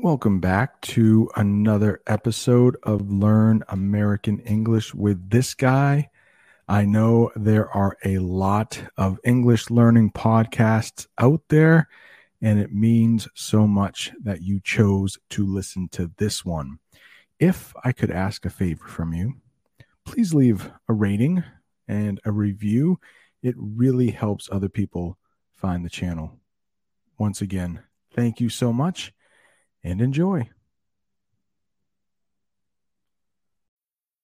Welcome back to another episode of Learn American English with this guy. I know there are a lot of English learning podcasts out there, and it means so much that you chose to listen to this one. If I could ask a favor from you, please leave a rating and a review. It really helps other people find the channel. Once again, thank you so much and enjoy.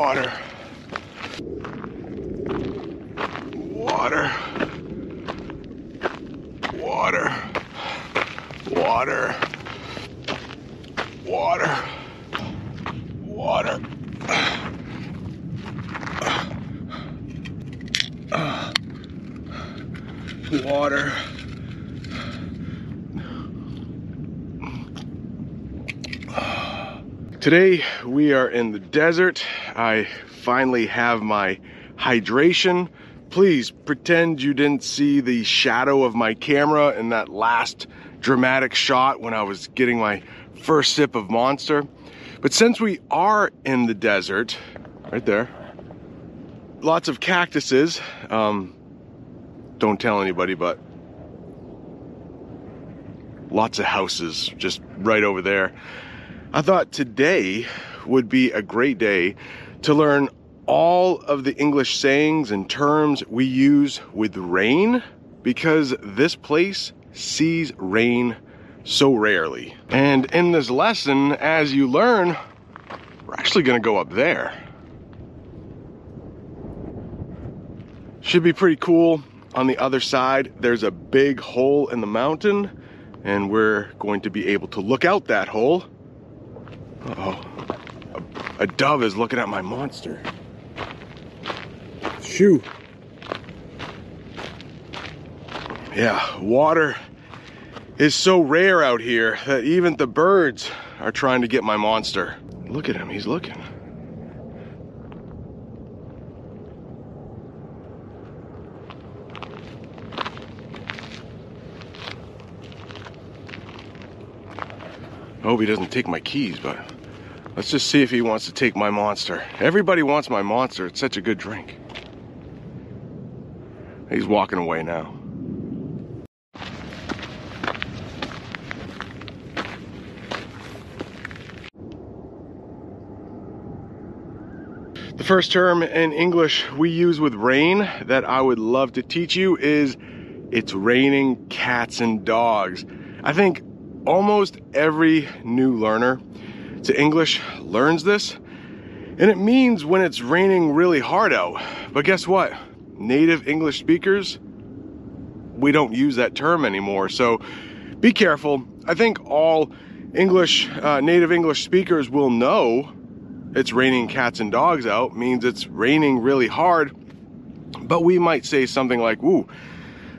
Water. Water. Water. Water. Water. Water. Water. Today we are in the desert. I finally have my hydration. Please pretend you didn't see the shadow of my camera in that last dramatic shot when I was getting my first sip of Monster. But since we are in the desert, right there, lots of cactuses. Um, don't tell anybody, but lots of houses just right over there. I thought today would be a great day to learn all of the English sayings and terms we use with rain because this place sees rain so rarely. And in this lesson, as you learn, we're actually to go up there. Should be pretty cool. On the other side, there's a big hole in the mountain, and we're going to be able to look out that hole. Uh-oh. A, a dove is looking at my monster. Shoo. Yeah, water is so rare out here that even the birds are trying to get my monster. Look at him, he's looking. Hope he doesn't take my keys, but let's just see if he wants to take my monster. Everybody wants my monster. It's such a good drink. He's walking away now. The first term in English we use with rain that I would love to teach you is it's raining cats and dogs. I think almost every new learner to English learns this. And it means when it's raining really hard out. But guess what? Native English speakers, we don't use that term anymore. So be careful. I think all English, uh, native English speakers will know it's raining cats and dogs out means it's raining really hard. But we might say something like, "Ooh,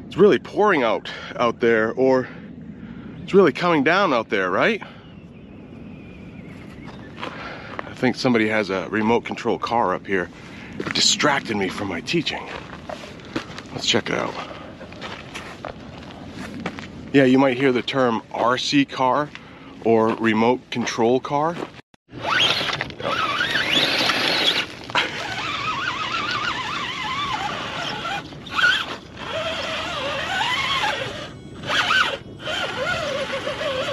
it's really pouring out out there," or "It's really coming down out there," right? I think somebody has a remote control car up here. It distracted me from my teaching. Let's check it out. Yeah, you might hear the term RC car or remote control car.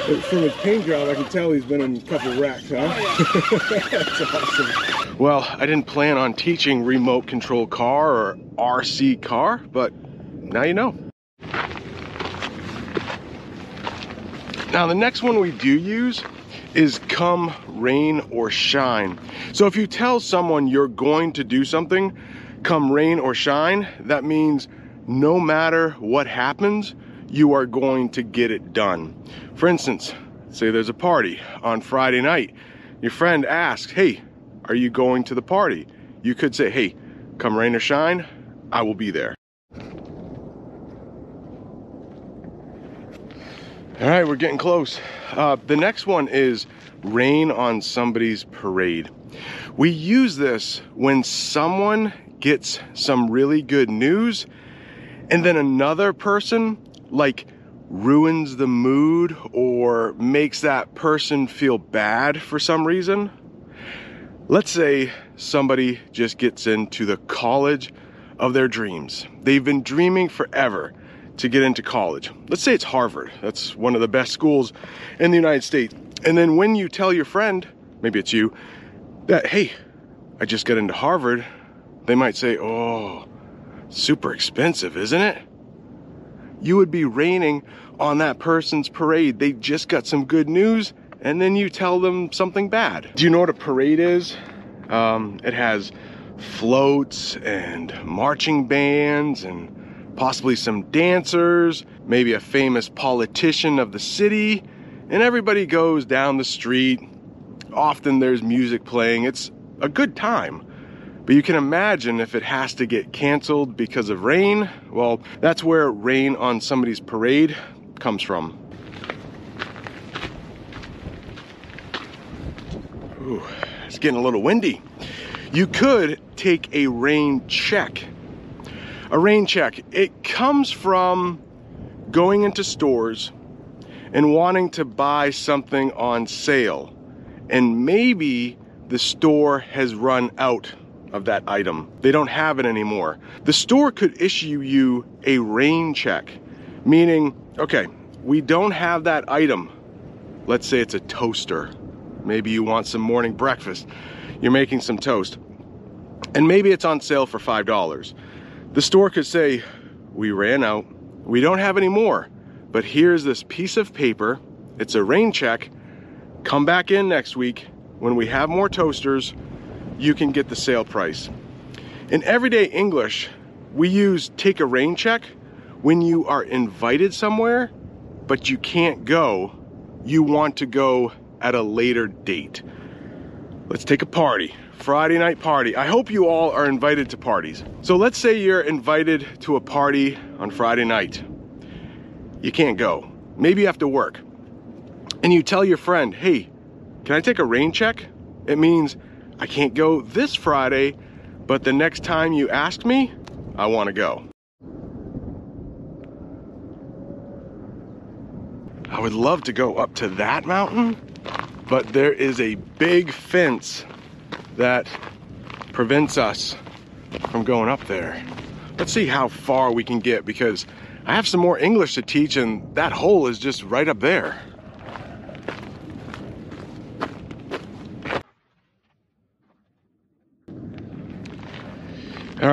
From his paint job, I can tell he's been in a couple wrecks, huh? Oh, That's awesome. Well, I didn't plan on teaching remote control car or RC car, but now you know. Now, the next one we do use is come rain or shine. So if you tell someone you're going to do something, come rain or shine, that means no matter what happens, you are going to get it done. For instance, say there's a party on Friday night. Your friend asks, Hey, are you going to the party? You could say, Hey, come rain or shine, I will be there. All right, we're getting close. Uh, the next one is rain on somebody's parade. We use this when someone gets some really good news and then another person like ruins the mood or makes that person feel bad for some reason. Let's say somebody just gets into the college of their dreams. They've been dreaming forever to get into college. Let's say it's Harvard. That's one of the best schools in the United States. And then when you tell your friend, maybe it's you, that, hey, I just got into Harvard, they might say, oh, super expensive, isn't it? You would be raining on that person's parade. They just got some good news, and then you tell them something bad. Do you know what a parade is? Um, it has floats and marching bands and possibly some dancers, maybe a famous politician of the city, and everybody goes down the street. Often there's music playing. It's a good time. But you can imagine if it has to get canceled because of rain, well, that's where rain on somebody's parade comes from. Ooh, it's getting a little windy. You could take a rain check. A rain check, it comes from going into stores and wanting to buy something on sale. And maybe the store has run out of that item. They don't have it anymore. The store could issue you a rain check, meaning, okay, we don't have that item. Let's say it's a toaster. Maybe you want some morning breakfast. You're making some toast. And maybe it's on sale for $5. The store could say, We ran out. We don't have any more. But here's this piece of paper. It's a rain check. Come back in next week when we have more toasters you can get the sale price. In everyday English, we use take a rain check when you are invited somewhere, but you can't go. You want to go at a later date. Let's take a party. Friday night party. I hope you all are invited to parties. So let's say you're invited to a party on Friday night. You can't go. Maybe you have to work. And you tell your friend, hey, can I take a rain check? It means I can't go this Friday, but the next time you ask me, I want to go. I would love to go up to that mountain, but there is a big fence that prevents us from going up there. Let's see how far we can get because I have some more English to teach and that hole is just right up there.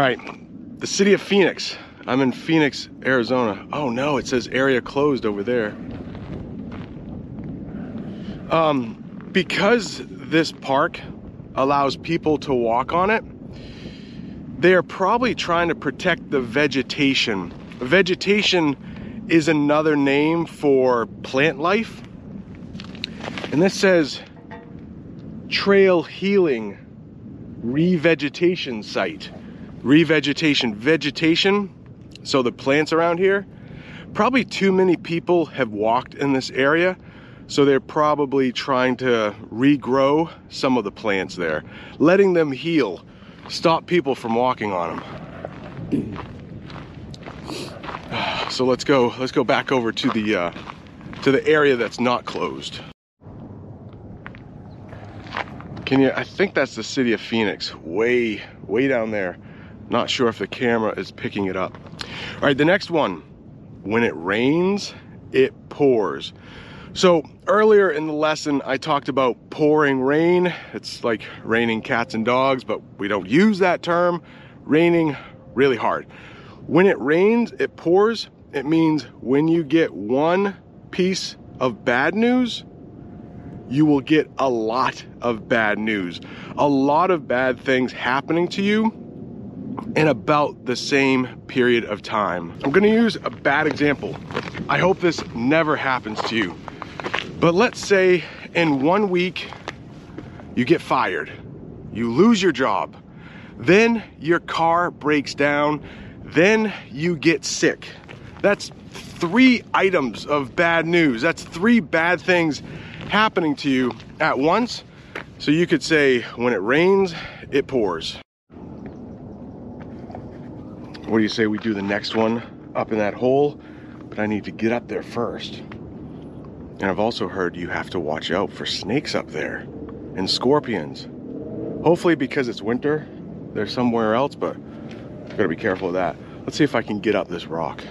Right, the city of Phoenix. I'm in Phoenix, Arizona. Oh no, it says area closed over there. Um, because this park allows people to walk on it, they are probably trying to protect the vegetation. Vegetation is another name for plant life. And this says trail healing revegetation site revegetation, vegetation, so the plants around here, probably too many people have walked in this area, so they're probably trying to regrow some of the plants there, letting them heal, stop people from walking on them. So let's go. Let's go back over to the uh, to the area that's not closed. Can you? I think that's the city of Phoenix, way way down there. Not sure if the camera is picking it up. All right, the next one. When it rains, it pours. So earlier in the lesson, I talked about pouring rain. It's like raining cats and dogs, but we don't use that term. Raining really hard. When it rains, it pours. It means when you get one piece of bad news, you will get a lot of bad news. A lot of bad things happening to you in about the same period of time. I'm gonna use a bad example. I hope this never happens to you. But let's say in one week, you get fired, you lose your job, then your car breaks down, then you get sick. That's three items of bad news. That's three bad things happening to you at once. So you could say, when it rains, it pours. What do you say we do the next one up in that hole? But I need to get up there first. And I've also heard you have to watch out for snakes up there and scorpions. Hopefully, because it's winter, they're somewhere else, but gotta be careful of that. Let's see if I can get up this rock.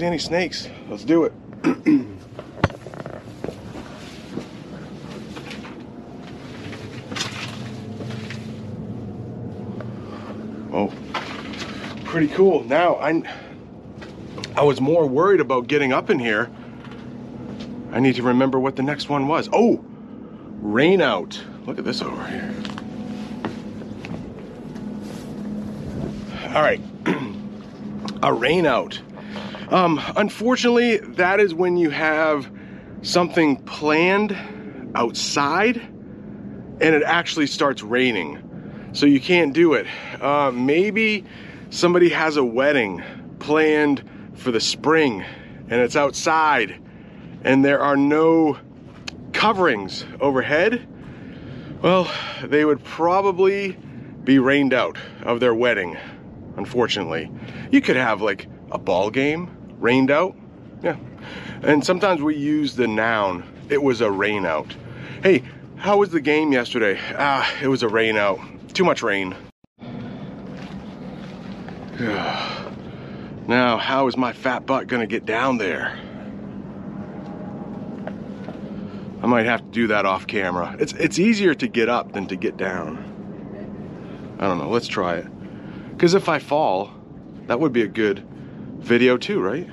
See any snakes. Let's do it. oh, pretty cool. Now I, I was more worried about getting up in here. I need to remember what the next one was. Oh, rain out. Look at this over here. All right, a rain out. Um, unfortunately, that is when you have something planned outside and it actually starts raining. So you can't do it. Uh, maybe somebody has a wedding planned for the spring and it's outside and there are no coverings overhead. Well, they would probably be rained out of their wedding, unfortunately. You could have like a ball game rained out. Yeah. And sometimes we use the noun, it was a rain out. Hey, how was the game yesterday? Ah, it was a rain out. Too much rain. now, how is my fat butt gonna get down there? I might have to do that off camera. It's it's easier to get up than to get down. I don't know, let's try it. Because if I fall, that would be a good video too, right?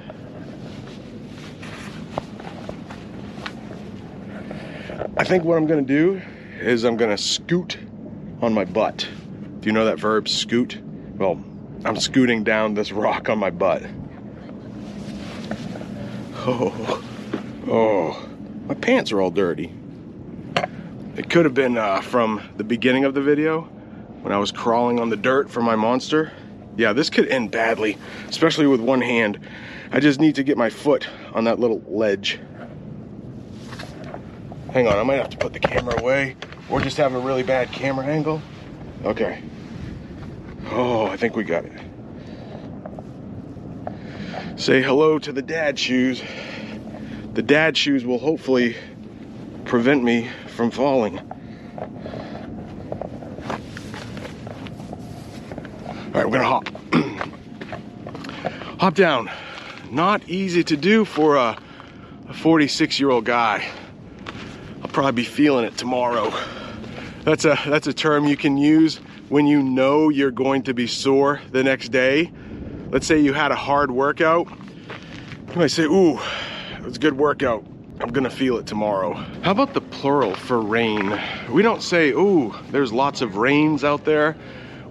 I think what I'm gonna do is I'm gonna scoot on my butt. Do you know that verb, scoot? Well, I'm scooting down this rock on my butt. Oh, oh, my pants are all dirty. It could have been uh, from the beginning of the video when I was crawling on the dirt for my monster. Yeah, this could end badly, especially with one hand. I just need to get my foot on that little ledge. Hang on, I might have to put the camera away or just have a really bad camera angle. Okay. Oh, I think we got it. Say hello to the dad shoes. The dad shoes will hopefully prevent me from falling. All right, we're gonna hop. hop down. Not easy to do for a 46 year old guy. I'll probably be feeling it tomorrow. That's a that's a term you can use when you know you're going to be sore the next day. Let's say you had a hard workout. You might say, "Ooh, it was a good workout. I'm gonna feel it tomorrow." How about the plural for rain? We don't say, "Ooh, there's lots of rains out there."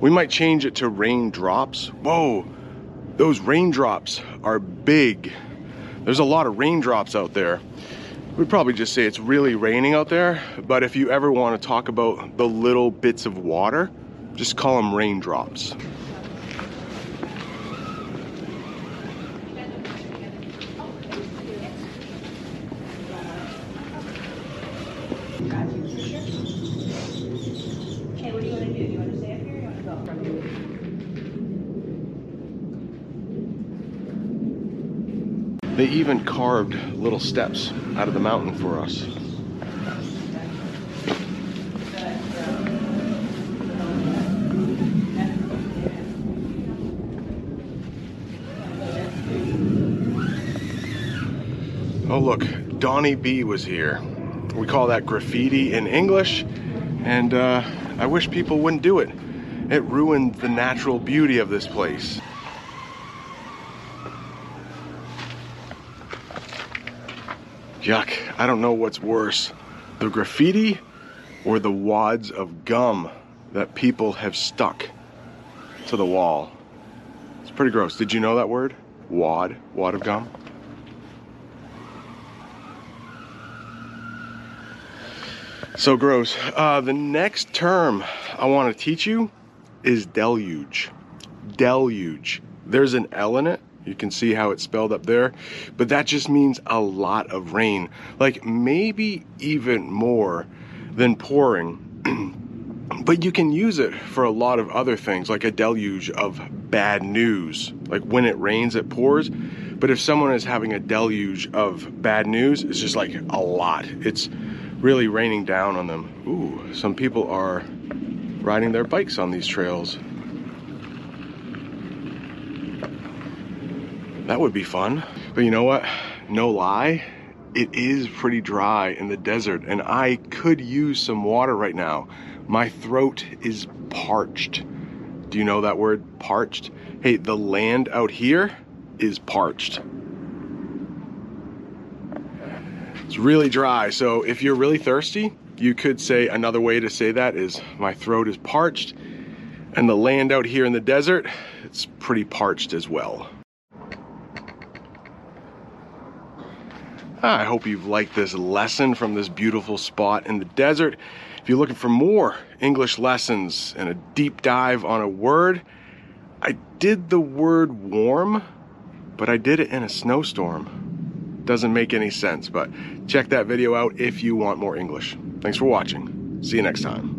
We might change it to raindrops. Whoa, those raindrops are big. There's a lot of raindrops out there. We'd probably just say it's really raining out there, but if you ever want to talk about the little bits of water, just call them raindrops. They even carved little steps out of the mountain for us. Oh, look, Donnie B was here. We call that graffiti in English, and uh, I wish people wouldn't do it. It ruined the natural beauty of this place. Yuck, I don't know what's worse the graffiti or the wads of gum that people have stuck to the wall. It's pretty gross. Did you know that word? Wad, wad of gum? So gross. Uh, the next term I want to teach you is deluge. Deluge. There's an L in it. You can see how it's spelled up there. But that just means a lot of rain. Like maybe even more than pouring. but you can use it for a lot of other things, like a deluge of bad news. Like when it rains, it pours. But if someone is having a deluge of bad news, it's just like a lot. It's really raining down on them. Ooh, some people are riding their bikes on these trails. That would be fun. But you know what? No lie, it is pretty dry in the desert, and I could use some water right now. My throat is parched. Do you know that word, parched? Hey, the land out here is parched. It's really dry, so if you're really thirsty, you could say another way to say that is my throat is parched, and the land out here in the desert, it's pretty parched as well. Ah, I hope you've liked this lesson from this beautiful spot in the desert. If you're looking for more English lessons and a deep dive on a word, I did the word warm, but I did it in a snowstorm. Doesn't make any sense, but check that video out if you want more English. Thanks for watching. See you next time.